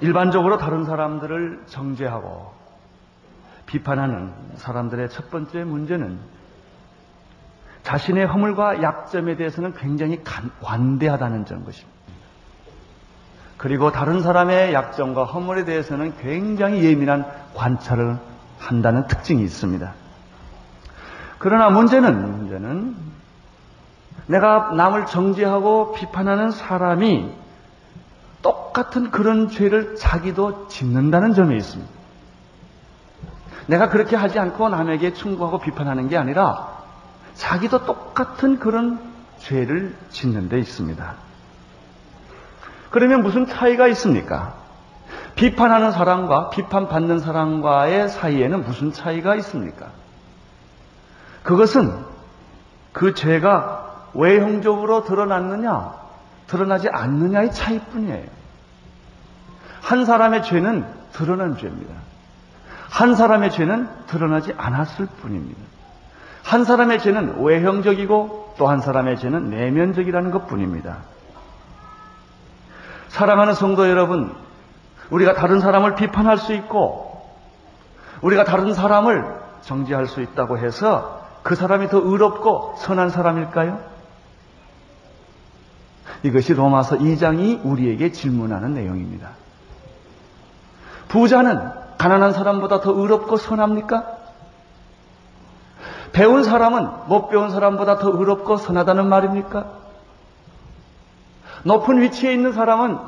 일반적으로 다른 사람들을 정죄하고 비판하는 사람들의 첫 번째 문제는 자신의 허물과 약점에 대해서는 굉장히 간, 관대하다는 점 것입니다. 그리고 다른 사람의 약점과 허물에 대해서는 굉장히 예민한 관찰을 한다는 특징이 있습니다. 그러나 문제는, 문제는 내가 남을 정죄하고 비판하는 사람이 똑같은 그런 죄를 자기도 짓는다는 점에 있습니다. 내가 그렇게 하지 않고 남에게 충고하고 비판하는 게 아니라 자기도 똑같은 그런 죄를 짓는 데 있습니다. 그러면 무슨 차이가 있습니까? 비판하는 사람과 비판받는 사람과의 사이에는 무슨 차이가 있습니까? 그것은 그 죄가 외형적으로 드러났느냐, 드러나지 않느냐의 차이뿐이에요. 한 사람의 죄는 드러난 죄입니다. 한 사람의 죄는 드러나지 않았을 뿐입니다. 한 사람의 죄는 외형적이고 또 한 사람의 죄는 내면적이라는 것 뿐입니다. 사랑하는 성도 여러분, 우리가 다른 사람을 비판할 수 있고, 우리가 다른 사람을 정지할 수 있다고 해서 그 사람이 더 의롭고 선한 사람일까요? 이것이 로마서 2장이 우리에게 질문하는 내용입니다. 부자는 가난한 사람보다 더 의롭고 선합니까? 배운 사람은 못 배운 사람보다 더 의롭고 선하다는 말입니까? 높은 위치에 있는 사람은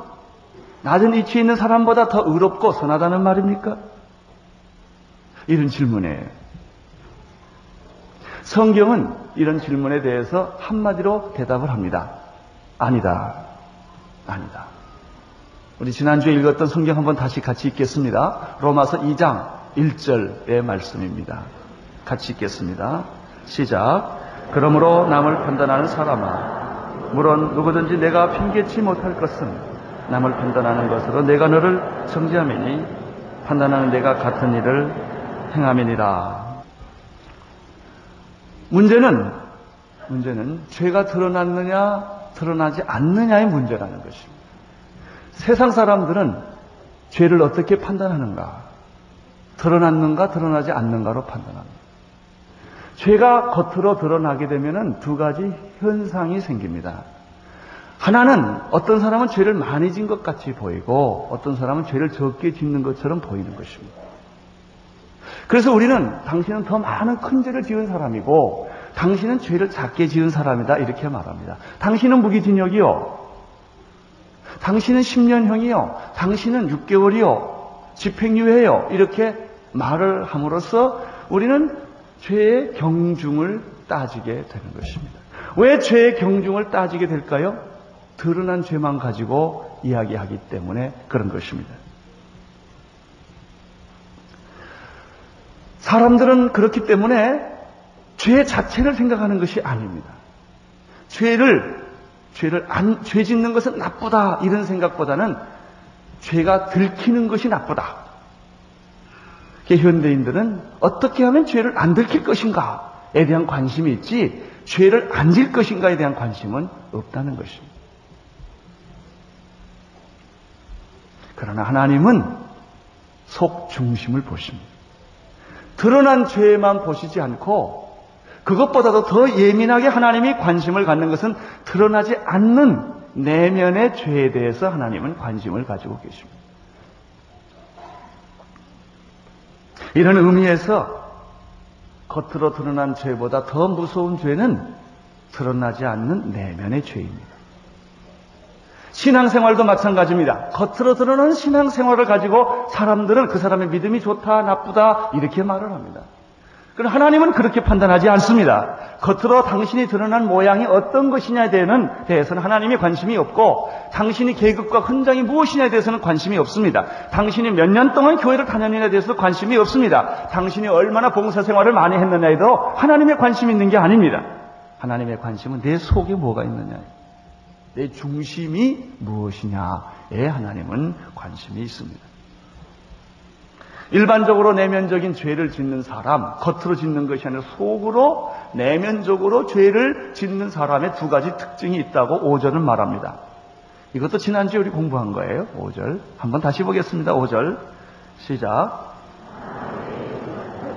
낮은 위치에 있는 사람보다 더 의롭고 선하다는 말입니까? 이런 질문에 성경은 이런 질문에 대해서 한마디로 대답을 합니다. 아니다. 아니다. 우리 지난주에 읽었던 성경 한번 다시 같이 읽겠습니다. 로마서 2장 1절의 말씀입니다. 같이 읽겠습니다. 시작. 그러므로 남을 판단하는 사람아, 물론 누구든지 내가 핑계치 못할 것은 남을 판단하는 것으로 내가 너를 정지하매니 판단하는 내가 같은 일을 행함이니라. 문제는 문제는 죄가 드러났느냐 드러나지 않느냐의 문제라는 것입니다. 세상 사람들은 죄를 어떻게 판단하는가? 드러났는가 드러나지 않는가로 판단합니다. 죄가 겉으로 드러나게 되면 두 가지 현상이 생깁니다. 하나는 어떤 사람은 죄를 많이 진 것 같이 보이고 어떤 사람은 죄를 적게 짓는 것처럼 보이는 것입니다. 그래서 우리는 당신은 더 많은 큰 죄를 지은 사람이고 당신은 죄를 작게 지은 사람이다 이렇게 말합니다. 당신은 무기징역이요. 당신은 10년형이요. 당신은 6개월이요. 집행유예요. 이렇게 말을 함으로써 우리는 죄의 경중을 따지게 되는 것입니다. 왜 죄의 경중을 따지게 될까요? 드러난 죄만 가지고 이야기하기 때문에 그런 것입니다. 사람들은 그렇기 때문에 죄 자체를 생각하는 것이 아닙니다. 죄를 죄를 안, 죄 짓는 것은 나쁘다 이런 생각보다는 죄가 들키는 것이 나쁘다. 현대인들은 어떻게 하면 죄를 안 들킬 것인가에 대한 관심이 있지 죄를 안 질 것인가에 대한 관심은 없다는 것입니다. 그러나 하나님은 속 중심을 보십니다. 드러난 죄만 보시지 않고 그것보다도 더 예민하게 하나님이 관심을 갖는 것은 드러나지 않는 내면의 죄에 대해서 하나님은 관심을 가지고 계십니다. 이런 의미에서 겉으로 드러난 죄보다 더 무서운 죄는 드러나지 않는 내면의 죄입니다. 신앙생활도 마찬가지입니다. 겉으로 드러나는 신앙생활을 가지고 사람들은 그 사람의 믿음이 좋다, 나쁘다, 이렇게 말을 합니다. 그러나 하나님은 그렇게 판단하지 않습니다. 겉으로 당신이 드러난 모양이 어떤 것이냐에 대해서는 하나님이 관심이 없고 당신이 계급과 헌장이 무엇이냐에 대해서는 관심이 없습니다. 당신이 몇 년 동안 교회를 다녔느냐에 대해서 관심이 없습니다. 당신이 얼마나 봉사생활을 많이 했느냐에도 하나님의 관심이 있는 게 아닙니다. 하나님의 관심은 내 속에 뭐가 있느냐, 내 중심이 무엇이냐에 하나님은 관심이 있습니다. 일반적으로 내면적인 죄를 짓는 사람, 겉으로 짓는 것이 아니라 속으로 내면적으로 죄를 짓는 사람의 두 가지 특징이 있다고 5절은 말합니다. 이것도 지난주에 우리 공부한 거예요. 5절. 한번 다시 보겠습니다. 5절. 시작.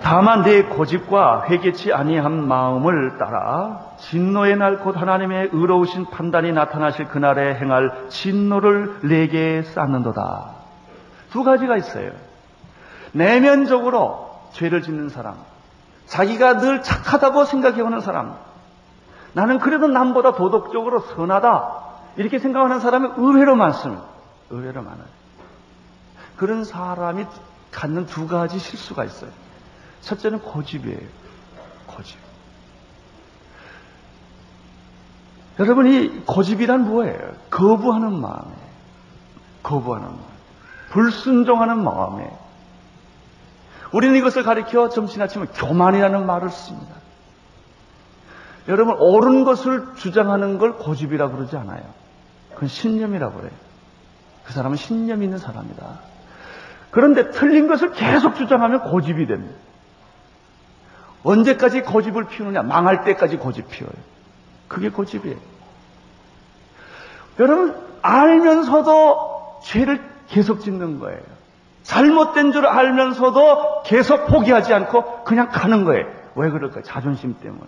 다만 내 고집과 회개치 아니한 마음을 따라 진노의 날 곧 하나님의 의로우신 판단이 나타나실 그날에 행할 진노를 내게 쌓는도다. 두 가지가 있어요. 내면적으로 죄를 짓는 사람, 자기가 늘 착하다고 생각해오는 사람, 나는 그래도 남보다 도덕적으로 선하다 이렇게 생각하는 사람이 의외로 많습니다. 의외로 많아요. 그런 사람이 갖는 두 가지 실수가 있어요. 첫째는 고집이에요. 고집. 여러분, 이 고집이란 뭐예요? 거부하는 마음이에요. 거부하는 마음. 불순종하는 마음이에요. 우리는 이것을 가리켜 좀 지나치면 교만이라는 말을 씁니다. 여러분, 옳은 것을 주장하는 걸 고집이라고 그러지 않아요. 그건 신념이라고 그래요. 그 사람은 신념이 있는 사람이다. 그런데 틀린 것을 계속 주장하면 고집이 됩니다. 언제까지 고집을 피우느냐? 망할 때까지 고집 피워요. 그게 고집이에요. 여러분, 알면서도 죄를 계속 짓는 거예요. 잘못된 줄 알면서도 계속 포기하지 않고 그냥 가는 거예요. 왜 그럴까요? 자존심 때문에.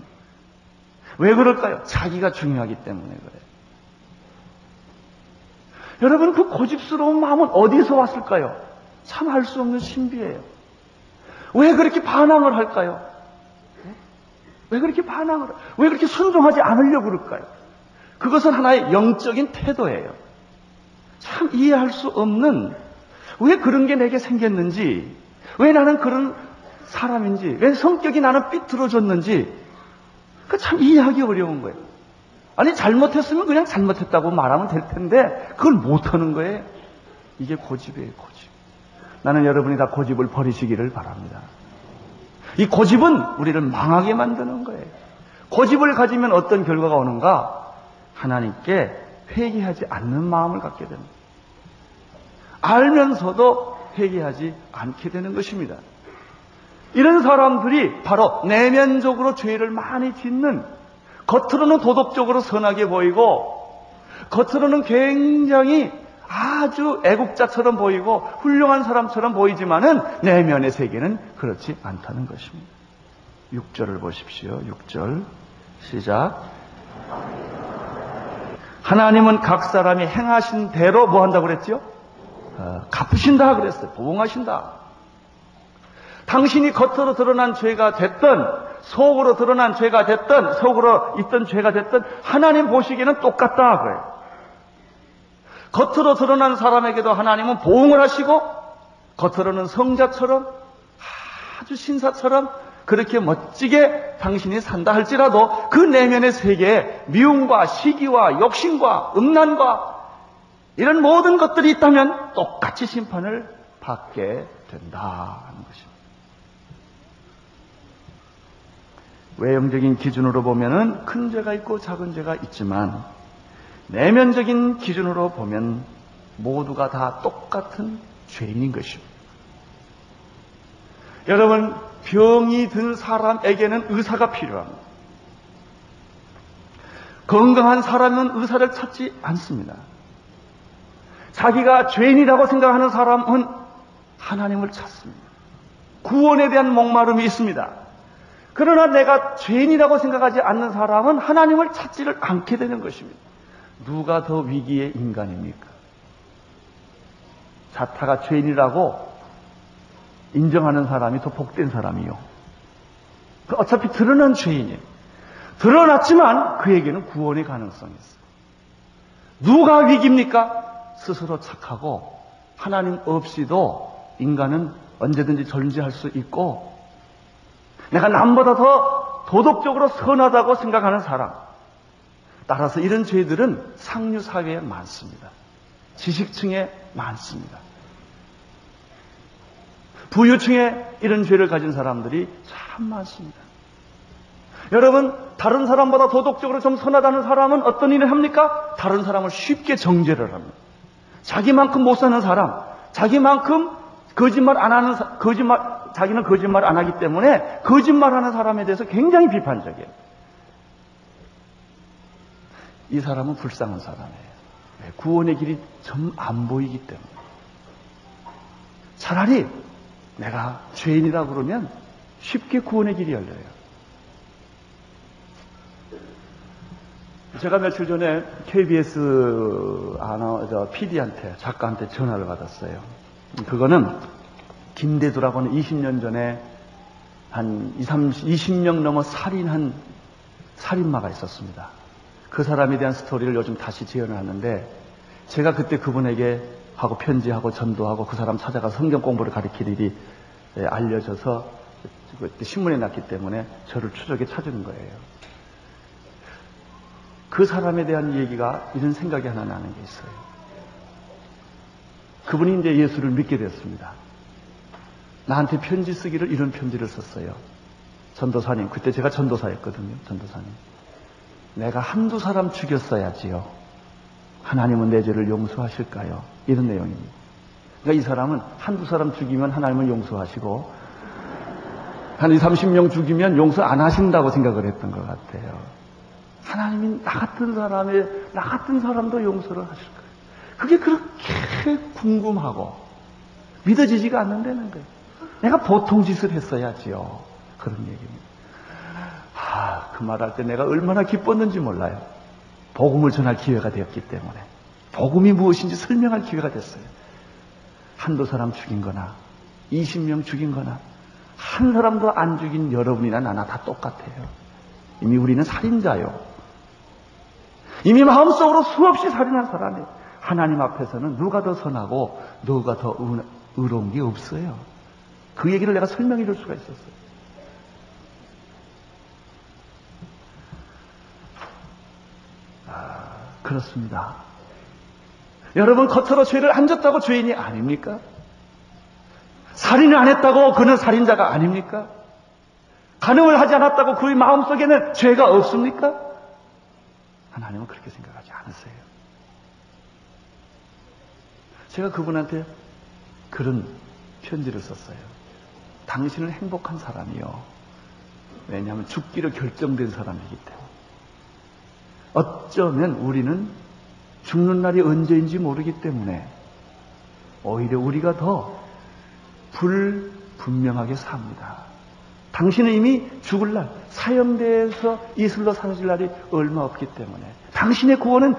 왜 그럴까요? 자기가 중요하기 때문에 그래요. 여러분, 그 고집스러운 마음은 어디서 왔을까요? 참 알 수 없는 신비예요. 왜 그렇게 반항을 할까요? 왜 그렇게 반항을, 왜 그렇게 순종하지 않으려고 그럴까요? 그것은 하나의 영적인 태도예요. 참 이해할 수 없는 왜 그런 게 내게 생겼는지, 왜 나는 그런 사람인지, 왜 성격이 나는 삐뚤어졌는지, 그 참 이해하기 어려운 거예요. 아니, 잘못했으면 그냥 잘못했다고 말하면 될 텐데, 그걸 못하는 거예요. 이게 고집이에요, 고집. 나는 여러분이 다 고집을 버리시기를 바랍니다. 이 고집은 우리를 망하게 만드는 거예요. 고집을 가지면 어떤 결과가 오는가? 하나님께 회개하지 않는 마음을 갖게 됩니다. 알면서도 회개하지 않게 되는 것입니다. 이런 사람들이 바로 내면적으로 죄를 많이 짓는 겉으로는 도덕적으로 선하게 보이고 겉으로는 굉장히 아주 애국자처럼 보이고 훌륭한 사람처럼 보이지만은 내면의 세계는 그렇지 않다는 것입니다. 6절을 보십시오. 6절. 시작. 하나님은 각 사람이 행하신 대로 뭐 한다고 그랬죠? 어, 갚으신다 그랬어요. 보응하신다. 당신이 겉으로 드러난 죄가 됐던 속으로 드러난 죄가 됐던 속으로 있던 죄가 됐던 하나님 보시기에는 똑같다 그래요. 겉으로 드러난 사람에게도 하나님은 보응을 하시고 겉으로는 성자처럼 아주 신사처럼 그렇게 멋지게 당신이 산다 할지라도 그 내면의 세계에 미움과 시기와 욕심과 음란과 이런 모든 것들이 있다면 똑같이 심판을 받게 된다 하는 것입니다. 외형적인 기준으로 보면은 큰 죄가 있고 작은 죄가 있지만 내면적인 기준으로 보면 모두가 다 똑같은 죄인인 것입니다. 여러분, 병이 든 사람에게는 의사가 필요합니다. 건강한 사람은 의사를 찾지 않습니다. 자기가 죄인이라고 생각하는 사람은 하나님을 찾습니다. 구원에 대한 목마름이 있습니다. 그러나 내가 죄인이라고 생각하지 않는 사람은 하나님을 찾지를 않게 되는 것입니다. 누가 더 위기의 인간입니까? 자타가 죄인이라고 인정하는 사람이 더 복된 사람이요. 그 어차피 드러난 죄인이에요. 드러났지만 그에게는 구원의 가능성이 있어요. 누가 위기입니까? 스스로 착하고 하나님 없이도 인간은 언제든지 존재할 수 있고 내가 남보다 더 도덕적으로 선하다고 생각하는 사람 따라서 이런 죄들은 상류 사회에 많습니다. 지식층에 많습니다. 부유층에 이런 죄를 가진 사람들이 참 많습니다. 여러분, 다른 사람보다 도덕적으로 좀 선하다는 사람은 어떤 일을 합니까? 다른 사람을 쉽게 정죄를 합니다. 자기만큼 못 사는 사람, 자기만큼 거짓말 안 하는, 사- 거짓말, 자기는 거짓말 안 하기 때문에 거짓말 하는 사람에 대해서 굉장히 비판적이에요. 이 사람은 불쌍한 사람이에요. 왜? 구원의 길이 좀 안 보이기 때문에. 차라리 내가 죄인이라 그러면 쉽게 구원의 길이 열려요. 제가 며칠 전에 KBS 아나, 저, PD한테, 작가한테 전화를 받았어요. 그거는 김대두라고 하는 20년 전에 한 20, 30, 20명 넘어 살인한 살인마가 있었습니다. 그 사람에 대한 스토리를 요즘 다시 재현을 하는데 제가 그때 그분에게 하고 편지하고 전도하고 그 사람 찾아가 성경 공부를 가르칠 일이 예, 알려져서 신문에 났기 때문에 저를 추적에 찾은 거예요. 그 사람에 대한 얘기가 이런 생각이 하나 나는 게 있어요. 그분이 이제 예수를 믿게 됐습니다. 나한테 편지 쓰기를 이런 편지를 썼어요. 전도사님, 그때 제가 전도사였거든요. 전도사님. 내가 한두 사람 죽였어야지요. 하나님은 내 죄를 용서하실까요? 이런 내용입니다. 그러니까 이 사람은 한두 사람 죽이면 하나님은 용서하시고 한 2, 30명 죽이면 용서 안 하신다고 생각을 했던 것 같아요. 하나님이 나 같은 사람의 나 같은 사람도 용서를 하실 거예요. 그게 그렇게 궁금하고 믿어지지가 않는다는 거예요. 내가 보통 짓을 했어야지요. 그런 얘기입니다. 아, 그 말할 때 내가 얼마나 기뻤는지 몰라요. 복음을 전할 기회가 되었기 때문에. 복음이 무엇인지 설명할 기회가 됐어요. 한두 사람 죽인 거나, 20명 죽인 거나, 한 사람도 안 죽인 여러분이나 나나 다 똑같아요. 이미 우리는 살인자요. 이미 마음속으로 수없이 살인한 사람이에요. 하나님 앞에서는 누가 더 선하고 누가 더 의- 의로운 게 없어요. 그 얘기를 내가 설명해 줄 수가 있었어요. 그렇습니다. 여러분 겉으로 죄를 안 졌다고 죄인이 아닙니까? 살인을 안 했다고 그는 살인자가 아닙니까? 간음을 하지 않았다고 그의 마음속에는 죄가 없습니까? 하나님은 그렇게 생각하지 않으세요. 제가 그분한테 그런 편지를 썼어요. 당신은 행복한 사람이요. 왜냐하면 죽기로 결정된 사람이기 때문에. 어쩌면 우리는 죽는 날이 언제인지 모르기 때문에 오히려 우리가 더 불분명하게 삽니다. 당신은 이미 죽을 날, 사형대에서 이슬로 사라질 날이 얼마 없기 때문에 당신의 구원은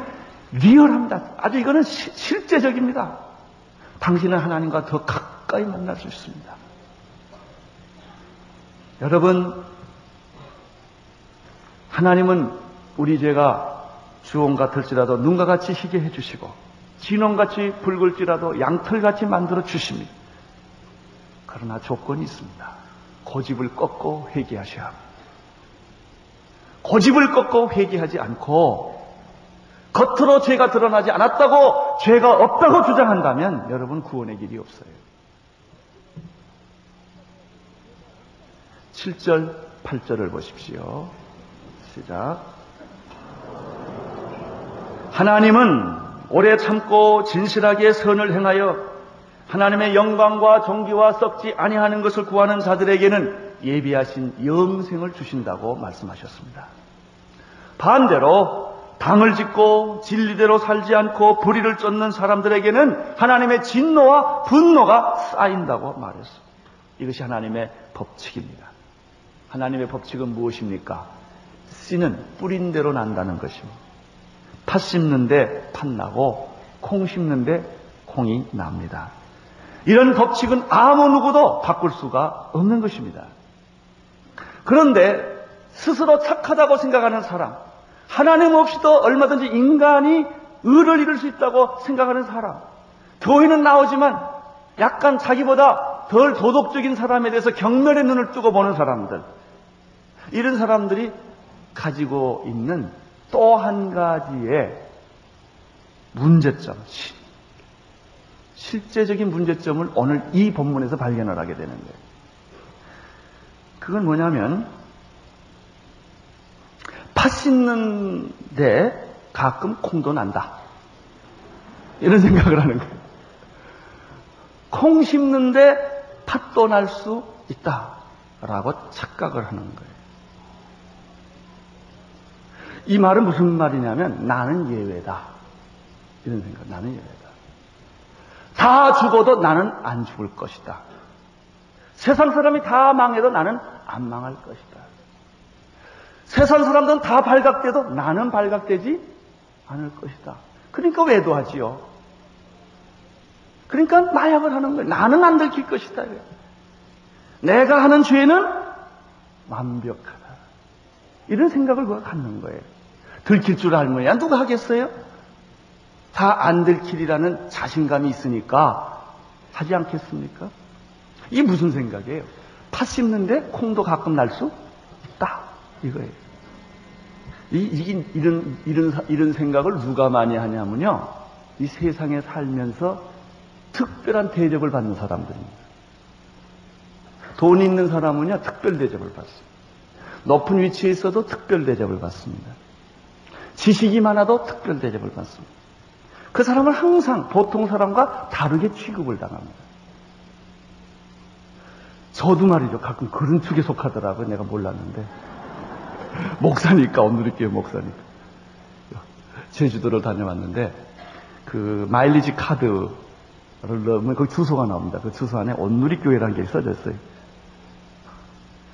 리얼합니다. 아주 이거는 시- 실제적입니다. 당신은 하나님과 더 가까이 만날 수 있습니다. 여러분, 하나님은 우리 죄가 주홍 같을지라도 눈과 같이 희게 해주시고 진홍같이 붉을지라도 양털같이 만들어 주십니다. 그러나 조건이 있습니다. 고집을 꺾고 회개하셔야 합니다. 고집을 꺾고 회개하지 않고 겉으로 죄가 드러나지 않았다고 죄가 없다고 주장한다면 여러분 구원의 길이 없어요. 7절, 8절을 보십시오. 시작. 하나님은 오래 참고 진실하게 선을 행하여 하나님의 영광과 정기와 썩지 아니하는 것을 구하는 자들에게는 예비하신 영생을 주신다고 말씀하셨습니다. 반대로 당을 짓고 진리대로 살지 않고 불의를 쫓는 사람들에게는 하나님의 진노와 분노가 쌓인다고 말했습니다. 이것이 하나님의 법칙입니다. 하나님의 법칙은 무엇입니까? 씨는 뿌린 대로 난다는 것입니다. 팥 심는데 팥 나고 콩 심는데 콩이 납니다. 이런 법칙은 아무 누구도 바꿀 수가 없는 것입니다. 그런데 스스로 착하다고 생각하는 사람, 하나님 없이도 얼마든지 인간이 의를 이룰 수 있다고 생각하는 사람, 교회는 나오지만 약간 자기보다 덜 도덕적인 사람에 대해서 경멸의 눈을 뜨고 보는 사람들, 이런 사람들이 가지고 있는 또 한 가지의 문제점, 시- 실제적인 문제점을 오늘 이 본문에서 발견을 하게 되는 거예요. 그건 뭐냐면, 팥 씻는데 가끔 콩도 난다. 이런 생각을 하는 거예요. 콩 심는데 팥도 날 수 있다 라고 착각을 하는 거예요. 이 말은 무슨 말이냐면 나는 예외다. 이런 생각, 나는 예외다. 다 죽어도 나는 안 죽을 것이다. 세상 사람이 다 망해도 나는 안 망할 것이다. 세상 사람들은 다 발각돼도 나는 발각되지 않을 것이다. 그러니까 외도하지요. 그러니까 마약을 하는 거예요. 나는 안 들킬 것이다. 내가 하는 죄는 완벽하다. 이런 생각을 그가 갖는 거예요. 들킬 줄 알면야 누가 하겠어요? 다 안 들킬이라는 자신감이 있으니까 하지 않겠습니까? 이게 무슨 생각이에요? 팥 심는데 콩도 가끔 날 수 있다. 이거예요. 이, 이, 이런, 이런, 이런 생각을 누가 많이 하냐면요. 이 세상에 살면서 특별한 대접을 받는 사람들입니다. 돈 있는 사람은요, 특별 대접을 받습니다. 높은 위치에 있어도 특별 대접을 받습니다. 지식이 많아도 특별 대접을 받습니다. 그 사람은 항상 보통 사람과 다르게 취급을 당합니다. 저도 말이죠. 가끔 그런 축에 속하더라고요. 내가 몰랐는데. 목사니까, 온누리교회 목사니까. 제주도를 다녀왔는데, 그, 마일리지 카드를 넣으면 거기 주소가 나옵니다. 그 주소 안에 온누리교회라는 게 써졌어요.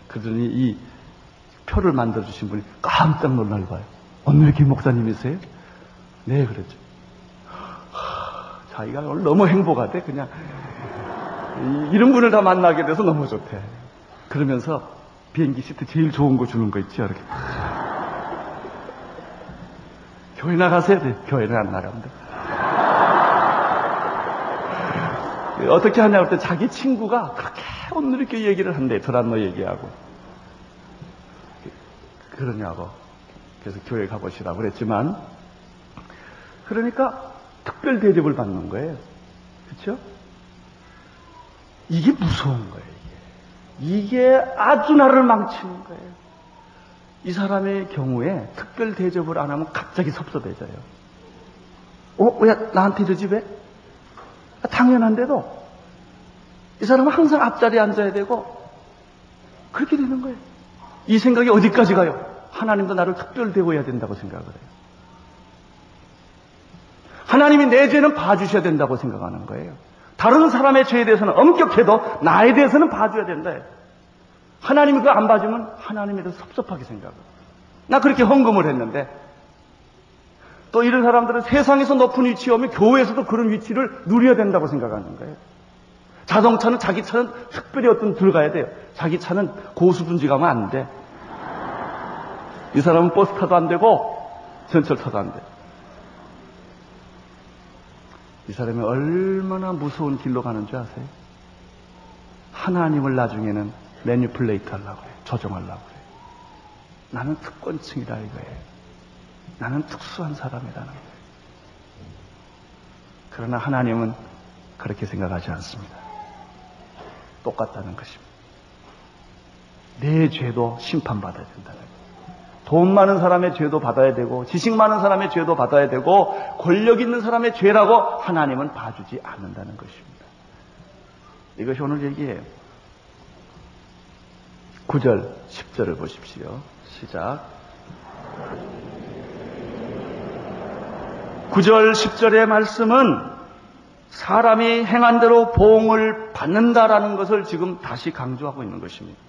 그러더니 이 표를 만들어주신 분이 깜짝 놀랄 봐요. 온누리교회 목사님이세요? 네, 그랬죠. 자기가 오늘 너무 행복하대. 그냥 이런 분을 다 만나게 돼서 너무 좋대. 그러면서 비행기 시트 제일 좋은 거 주는 거 있죠, 이렇게. 교회 나가세요? 네, 교회는 안 나갑니다. 어떻게 하냐고 할때 자기 친구가 그렇게 오늘 이렇게 얘기를 한대. 드란노 얘기하고. 그러냐고. 그래서 교회 가보시라고 그랬지만, 그러니까 특별 대접을 받는 거예요. 그렇죠? 이게 무서운 거예요. 이게. 이게 아주 나를 망치는 거예요. 이 사람의 경우에 특별 대접을 안 하면 갑자기 섭섭해져요. 어, 왜 나한테 이러지 왜? 당연한데도 이 사람은 항상 앞자리에 앉아야 되고 그렇게 되는 거예요. 이 생각이 어디까지 가요? 하나님도 나를 특별 대우해야 된다고 생각을 해요. 하나님이 내 죄는 봐주셔야 된다고 생각하는 거예요. 다른 사람의 죄에 대해서는 엄격해도 나에 대해서는 봐줘야 된다. 하나님이 그거 안 봐주면 하나님에 대해서 섭섭하게 생각을. 나 그렇게 헌금을 했는데 또 이런 사람들은 세상에서 높은 위치에 오면 교회에서도 그런 위치를 누려야 된다고 생각하는 거예요. 자동차는 자기 차는 특별히 어떤 들어가야 돼요. 자기 차는 고수분지 가면 안 돼. 이 사람은 버스 타도 안 되고 전철 타도 안 돼. 이 사람이 얼마나 무서운 길로 가는 줄 아세요? 하나님을 나중에는 매뉴플레이트 하려고 해요. 조정하려고 해요. 나는 특권층이다 이거예요. 나는 특수한 사람이라는 거예요. 그러나 하나님은 그렇게 생각하지 않습니다. 똑같다는 것입니다. 내 죄도 심판받아야 된다는 거예요. 돈 많은 사람의 죄도 받아야 되고 지식 많은 사람의 죄도 받아야 되고 권력 있는 사람의 죄라고 하나님은 봐주지 않는다는 것입니다. 이것이 오늘 얘기예요. 9절, 10절을 보십시오. 시작. 9절, 10절의 말씀은 사람이 행한 대로 보응을 받는다라는 것을 지금 다시 강조하고 있는 것입니다.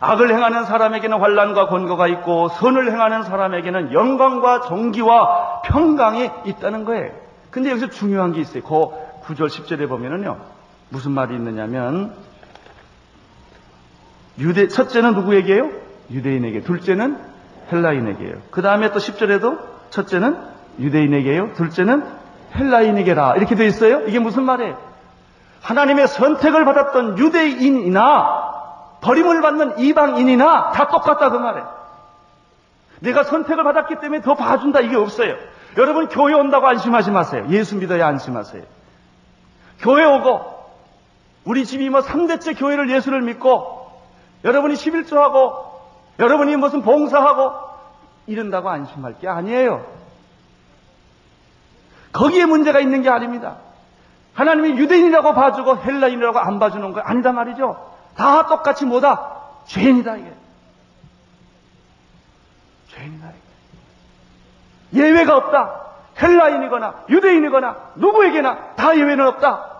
악을 행하는 사람에게는 환란과 권고가 있고 선을 행하는 사람에게는 영광과 정기와 평강이 있다는 거예요. 근데 여기서 중요한 게 있어요. 그 9절 10절에 보면은요. 무슨 말이 있느냐면 유대 첫째는 누구에게요? 유대인에게. 둘째는 헬라인에게요. 그 다음에 또 10절에도 첫째는 유대인에게요. 둘째는 헬라인에게라. 이렇게 되어 있어요. 이게 무슨 말이에요? 하나님의 선택을 받았던 유대인이나 버림을 받는 이방인이나 다 똑같다 그 말에. 내가 선택을 받았기 때문에 더 봐준다 이게 없어요. 여러분 교회 온다고 안심하지 마세요. 예수 믿어야 안심하세요. 교회 오고 우리 집이 뭐 3대째 교회를 예수를 믿고 여러분이 11조하고 여러분이 무슨 봉사하고 이런다고 안심할 게 아니에요. 거기에 문제가 있는 게 아닙니다. 하나님이 유대인이라고 봐주고 헬라인이라고 안 봐주는 거 아니다 말이죠. 다 똑같이 뭐다? 죄인이다 이게. 죄인이다 이게. 예외가 없다. 헬라인이거나 유대인이거나 누구에게나 다 예외는 없다.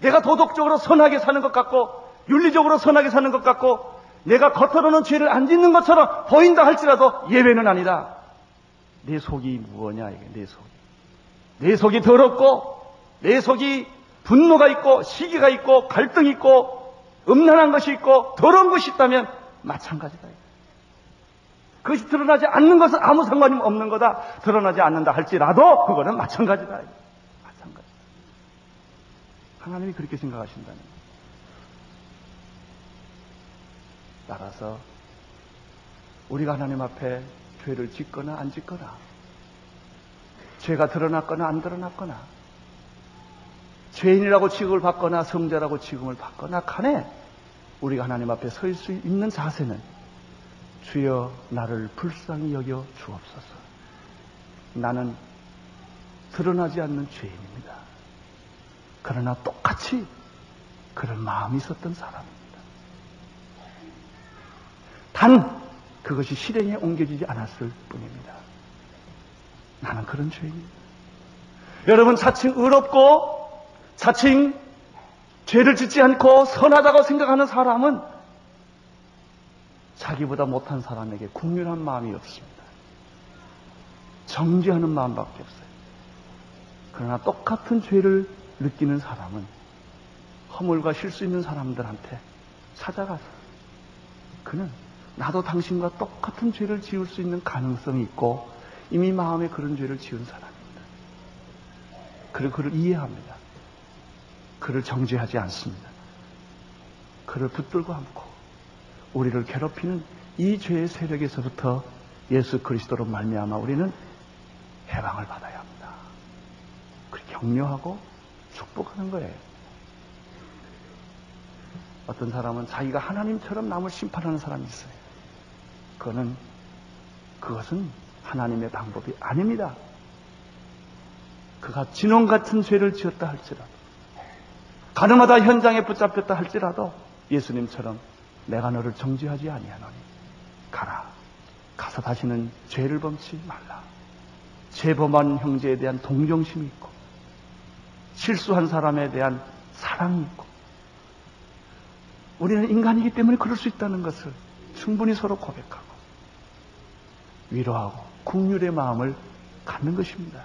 내가 도덕적으로 선하게 사는 것 같고 윤리적으로 선하게 사는 것 같고 내가 겉으로는 죄를 안 짓는 것처럼 보인다 할지라도 예외는 아니다. 내 속이 무엇냐 이게 내 속이. 내 속이 더럽고 내 속이 분노가 있고 시기가 있고 갈등이 있고 음란한 것이 있고 더러운 것이 있다면 마찬가지다. 그것이 드러나지 않는 것은 아무 상관이 없는 거다. 드러나지 않는다 할지라도 그거는 마찬가지다. 마찬가지. 하나님이 그렇게 생각하신다는 따라서 우리가 하나님 앞에 죄를 짓거나 안 짓거나 죄가 드러났거나 안 드러났거나 죄인이라고 취급을 받거나 성자라고 취급을 받거나 간에 우리가 하나님 앞에 설 수 있는 자세는 주여 나를 불쌍히 여겨 주옵소서. 나는 드러나지 않는 죄인입니다. 그러나 똑같이 그런 마음이 있었던 사람입니다. 단 그것이 실행에 옮겨지지 않았을 뿐입니다. 나는 그런 죄인입니다. 여러분 자칭 의롭고 자칭 죄를 짓지 않고 선하다고 생각하는 사람은 자기보다 못한 사람에게 국률한 마음이 없습니다. 정죄하는 마음밖에 없어요. 그러나 똑같은 죄를 느끼는 사람은 허물과 실수 있는 사람들한테 찾아가서 그는 나도 당신과 똑같은 죄를 지을 수 있는 가능성이 있고 이미 마음에 그런 죄를 지은 사람입니다. 그리고 그를 이해합니다. 그를 정죄하지 않습니다. 그를 붙들고 안고 우리를 괴롭히는 이 죄의 세력에서부터 예수 그리스도로 말미암아 우리는 해방을 받아야 합니다. 그렇게 격려하고 축복하는 거예요. 어떤 사람은 자기가 하나님처럼 남을 심판하는 사람이 있어요. 그거는 그것은 하나님의 방법이 아닙니다. 그가 진원 같은 죄를 지었다 할지라도 가늠하다 현장에 붙잡혔다 할지라도 예수님처럼 내가 너를 정죄하지 아니하노니 가라. 가서 다시는 죄를 범치 말라. 죄범한 형제에 대한 동정심이 있고 실수한 사람에 대한 사랑이 있고 우리는 인간이기 때문에 그럴 수 있다는 것을 충분히 서로 고백하고 위로하고 국률의 마음을 갖는 것입니다.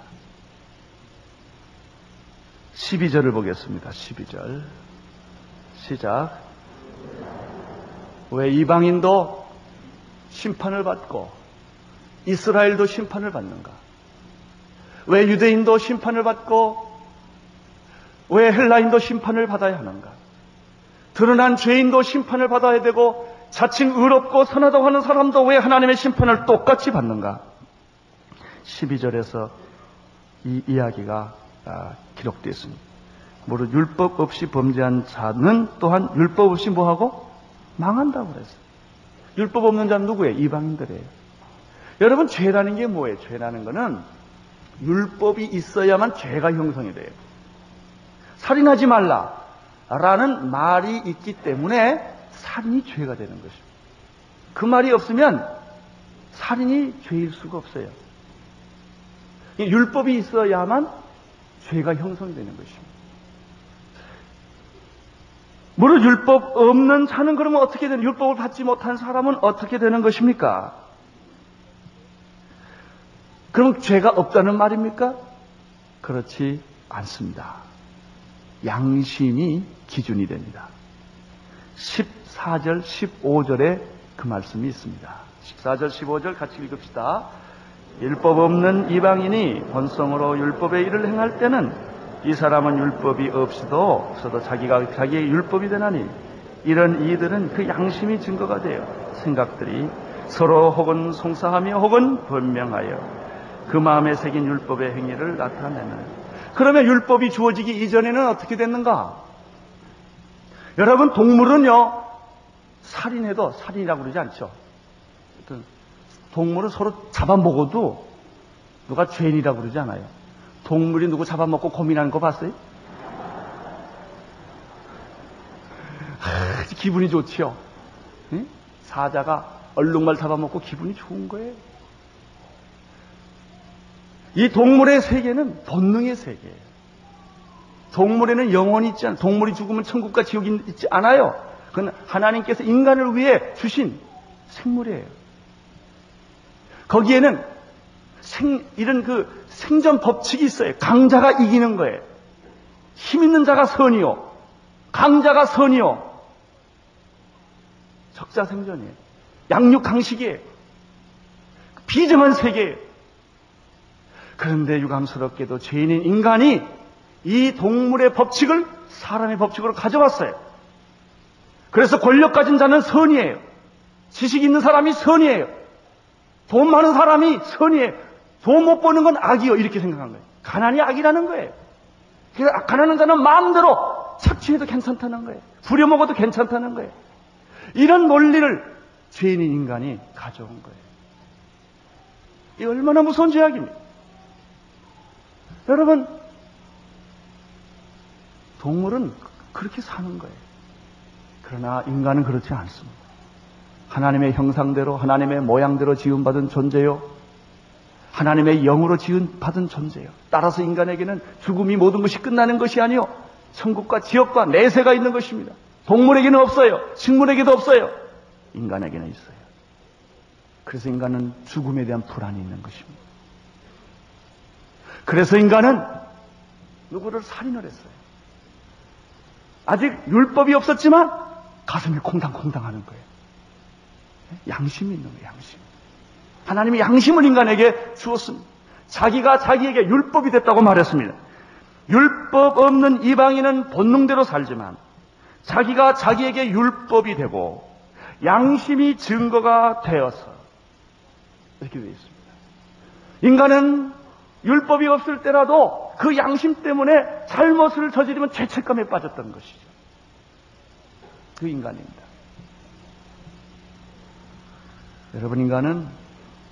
12절을 보겠습니다. 12절. 시작. 왜 이방인도 심판을 받고 이스라엘도 심판을 받는가? 왜 유대인도 심판을 받고 왜 헬라인도 심판을 받아야 하는가? 드러난 죄인도 심판을 받아야 되고 자칭 의롭고 선하다고 하는 사람도 왜 하나님의 심판을 똑같이 받는가? 12절에서 이 이야기가 아, 기록되어 있습니다. 무릇 율법 없이 범죄한 자는 또한 율법 없이 뭐하고? 망한다고 그랬어요. 율법 없는 자는 누구예요? 이방인들이에요. 여러분, 죄라는 게 뭐예요? 죄라는 거는 율법이 있어야만 죄가 형성이 돼요. 살인하지 말라. 라는 말이 있기 때문에 살인이 죄가 되는 것입니다. 그 말이 없으면 살인이 죄일 수가 없어요. 율법이 있어야만 죄가 형성되는 것입니다. 무릇 율법 없는 자는 그러면 어떻게 되는 율법을 받지 못한 사람은 어떻게 되는 것입니까? 그럼 죄가 없다는 말입니까? 그렇지 않습니다. 양심이 기준이 됩니다. 14절, 15절에 그 말씀이 있습니다. 14절, 15절 같이 읽읍시다. 율법 없는 이방인이 본성으로 율법의 일을 행할 때는 이 사람은 율법이 없어도 없어도 자기가 자기의 율법이 되나니 이런 이들은 그 양심이 증거가 되어 생각들이 서로 혹은 송사하며 혹은 변명하여 그 마음에 새긴 율법의 행위를 나타내는 그러면 율법이 주어지기 이전에는 어떻게 됐는가? 여러분 동물은요 살인해도 살인이라고 그러지 않죠. 동물을 서로 잡아먹어도 누가 죄인이라고 그러지 않아요. 동물이 누구 잡아먹고 고민하는 거 봤어요? 하, 기분이 좋지요. 응? 사자가 얼룩말 잡아먹고 기분이 좋은 거예요. 이 동물의 세계는 본능의 세계예요. 동물에는 영혼이 있지 않아요. 동물이 죽으면 천국과 지옥이 있지 않아요. 그건 하나님께서 인간을 위해 주신 생물이에요. 거기에는 생, 이런 그 생존 법칙이 있어요. 강자가 이기는 거예요. 힘 있는 자가 선이요. 강자가 선이요. 적자 생존이에요. 양육 강식이에요. 비정한 세계예요. 그런데 유감스럽게도 죄인인 인간이 이 동물의 법칙을 사람의 법칙으로 가져왔어요. 그래서 권력 가진 자는 선이에요. 지식 있는 사람이 선이에요. 돈 많은 사람이 선이에요. 돈 못 버는 건 악이요. 이렇게 생각한 거예요. 가난이 악이라는 거예요. 그래서 가난한 자는 마음대로 착취해도 괜찮다는 거예요. 부려먹어도 괜찮다는 거예요. 이런 논리를 죄인인 인간이 가져온 거예요. 이 얼마나 무서운 죄악입니까? 여러분, 동물은 그렇게 사는 거예요. 그러나 인간은 그렇지 않습니다. 하나님의 형상대로, 하나님의 모양대로 지음받은 존재요. 하나님의 영으로 지은 받은 존재요. 따라서 인간에게는 죽음이 모든 것이 끝나는 것이 아니요. 천국과 지옥과 내세가 있는 것입니다. 동물에게는 없어요. 식물에게도 없어요. 인간에게는 있어요. 그래서 인간은 죽음에 대한 불안이 있는 것입니다. 그래서 인간은 누구를 살인을 했어요. 아직 율법이 없었지만 가슴이 콩당콩당 하는 거예요. 양심이 있는 거예요, 양심. 하나님이 양심을 인간에게 주었습니다. 자기가 자기에게 율법이 됐다고 말했습니다. 율법 없는 이방인은 본능대로 살지만 자기가 자기에게 율법이 되고 양심이 증거가 되어서 이렇게 되어 있습니다. 인간은 율법이 없을 때라도 그 양심 때문에 잘못을 저지르면 죄책감에 빠졌던 것이죠. 그 인간입니다. 여러분 인간은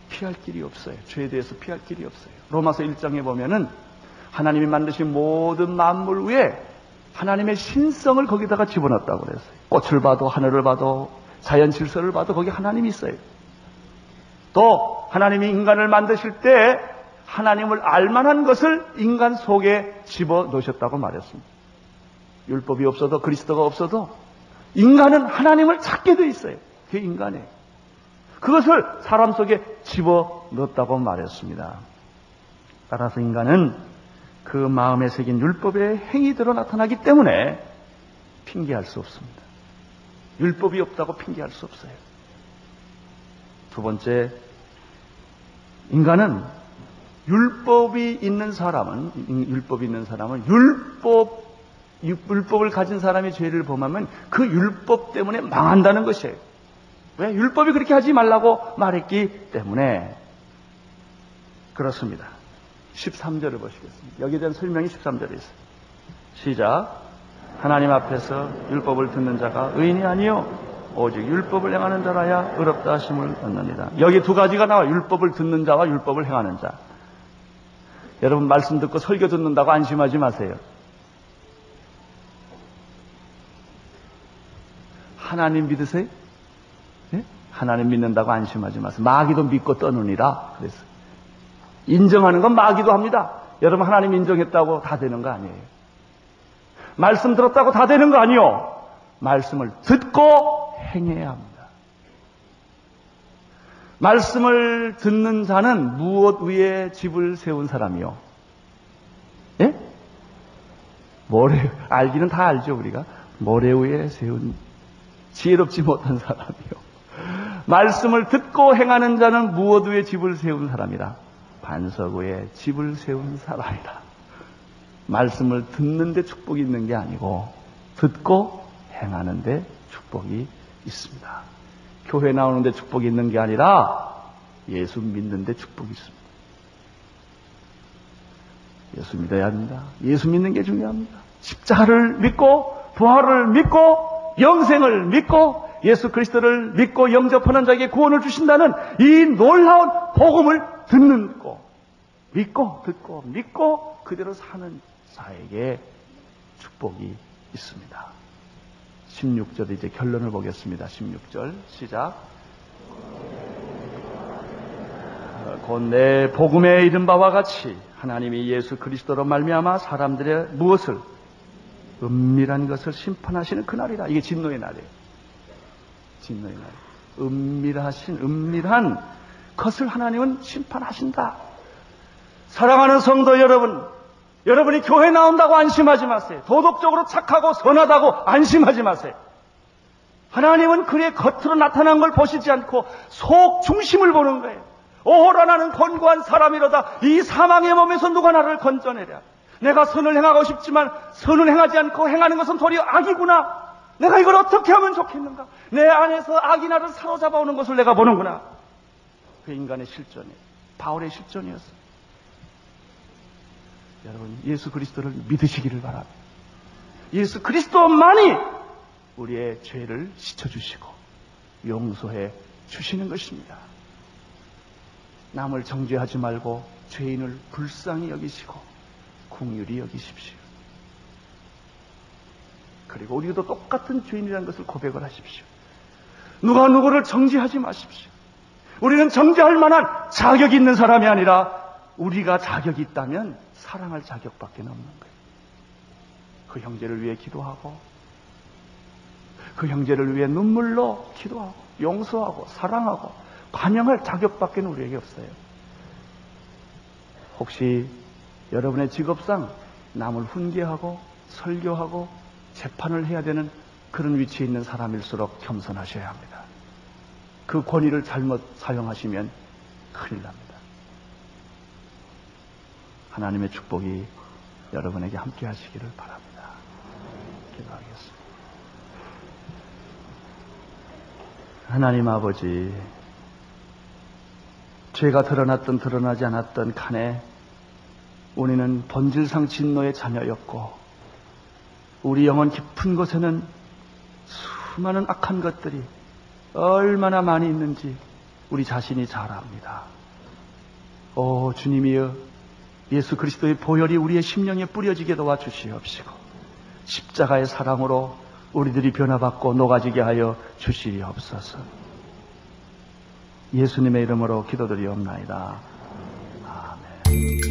피할 길이 없어요. 죄에 대해서 피할 길이 없어요. 로마서 1장에 보면은 하나님이 만드신 모든 만물 위에 하나님의 신성을 거기다가 집어넣었다고 그랬어요. 꽃을 봐도 하늘을 봐도 자연 질서를 봐도 거기 하나님이 있어요. 또 하나님이 인간을 만드실 때 하나님을 알만한 것을 인간 속에 집어 넣으셨다고 말했습니다. 율법이 없어도 그리스도가 없어도 인간은 하나님을 찾게 돼 있어요. 그게 인간이에요. 그것을 사람 속에 집어 넣었다고 말했습니다. 따라서 인간은 그 마음에 새긴 율법의 행위대로 나타나기 때문에 핑계할 수 없습니다. 율법이 없다고 핑계할 수 없어요. 두 번째, 인간은 율법이 있는 사람은 율법이 있는 사람은 율법 율법을 가진 사람이 죄를 범하면 그 율법 때문에 망한다는 것이에요. 왜? 율법이 그렇게 하지 말라고 말했기 때문에 그렇습니다. 13절을 보시겠습니다. 여기에 대한 설명이 13절에 있어요. 시작. 하나님 앞에서 율법을 듣는 자가 의인이 아니요 오직 율법을 행하는 자라야 의롭다 하심을 얻느니라. 여기 두 가지가 나와 율법을 듣는 자와 율법을 행하는 자. 여러분 말씀 듣고 설교 듣는다고 안심하지 마세요. 하나님 믿으세요? 네? 하나님 믿는다고 안심하지 마세요. 마귀도 믿고 떠느니라. 그래서 인정하는 건 마귀도 합니다. 여러분 하나님 인정했다고 다 되는 거 아니에요. 말씀 들었다고 다 되는 거 아니요. 말씀을 듣고 행해야 합니다. 말씀을 듣는 자는 무엇 위에 집을 세운 사람이요? 예? 모래, 알기는 다 알죠, 우리가. 모래 위에 세운 지혜롭지 못한 사람이요. 말씀을 듣고 행하는 자는 무엇 위에 집을 세운 사람이라. 반석 위에 집을 세운 사람이다. 말씀을 듣는데 축복이 있는 게 아니고, 듣고 행하는데 축복이 있습니다. 교회 나오는데 축복이 있는 게 아니라 예수 믿는데 축복이 있습니다. 예수 믿어야 합니다. 예수 믿는 게 중요합니다. 십자를 믿고 부활을 믿고 영생을 믿고 예수 그리스도를 믿고 영접하는 자에게 구원을 주신다는 이 놀라운 복음을 듣는 고 믿고 듣고 믿고 그대로 사는 자에게 축복이 있습니다. 16절 이제 결론을 보겠습니다. 16절 시작. 곧내 복음에 이른 바와 같이 하나님이 예수 그리스도로 말미암아 사람들의 무엇을 은밀한 것을 심판하시는 그날이다. 이게 진노의 날이에요. 진노의 날. 은밀하신 은밀한 것을 하나님은 심판하신다. 사랑하는 성도 여러분, 여러분이 교회 나온다고 안심하지 마세요. 도덕적으로 착하고 선하다고 안심하지 마세요. 하나님은 그의 겉으로 나타난 걸 보시지 않고 속 중심을 보는 거예요. 오호라 나는 권고한 사람이로다. 이 사망의 몸에서 누가 나를 건져내랴. 내가 선을 행하고 싶지만 선을 행하지 않고 행하는 것은 도리어 악이구나. 내가 이걸 어떻게 하면 좋겠는가? 내 안에서 악이 나를 사로잡아 오는 것을 내가 보는구나. 그 인간의 실존이 바울의 실존이었어. 여러분 예수 그리스도를 믿으시기를 바랍니다. 예수 그리스도만이 우리의 죄를 씻어주시고 용서해 주시는 것입니다. 남을 정죄하지 말고 죄인을 불쌍히 여기시고 궁휼히 여기십시오. 그리고 우리도 똑같은 죄인이라는 것을 고백을 하십시오. 누가 누구를 정죄하지 마십시오. 우리는 정죄할 만한 자격이 있는 사람이 아니라 우리가 자격이 있다면 사랑할 자격밖에 없는 거예요. 그 형제를 위해 기도하고 그 형제를 위해 눈물로 기도하고 용서하고 사랑하고 관영할 자격밖에 우리에게 없어요. 혹시 여러분의 직업상 남을 훈계하고 설교하고 재판을 해야 되는 그런 위치에 있는 사람일수록 겸손하셔야 합니다. 그 권위를 잘못 사용하시면 큰일 납니다. 하나님의 축복이 여러분에게 함께 하시기를 바랍니다. 기도하겠습니다. 하나님 아버지, 죄가 드러났던 드러나지 않았던 간에 우리는 본질상 진노의 자녀였고, 우리 영혼 깊은 곳에는 수많은 악한 것들이 얼마나 많이 있는지 우리 자신이 잘 압니다. 오, 주님이여, 예수 그리스도의 보혈이 우리의 심령에 뿌려지게 도와주시옵시고, 십자가의 사랑으로 우리들이 변화받고 녹아지게 하여 주시옵소서. 예수님의 이름으로 기도드리옵나이다. 아멘.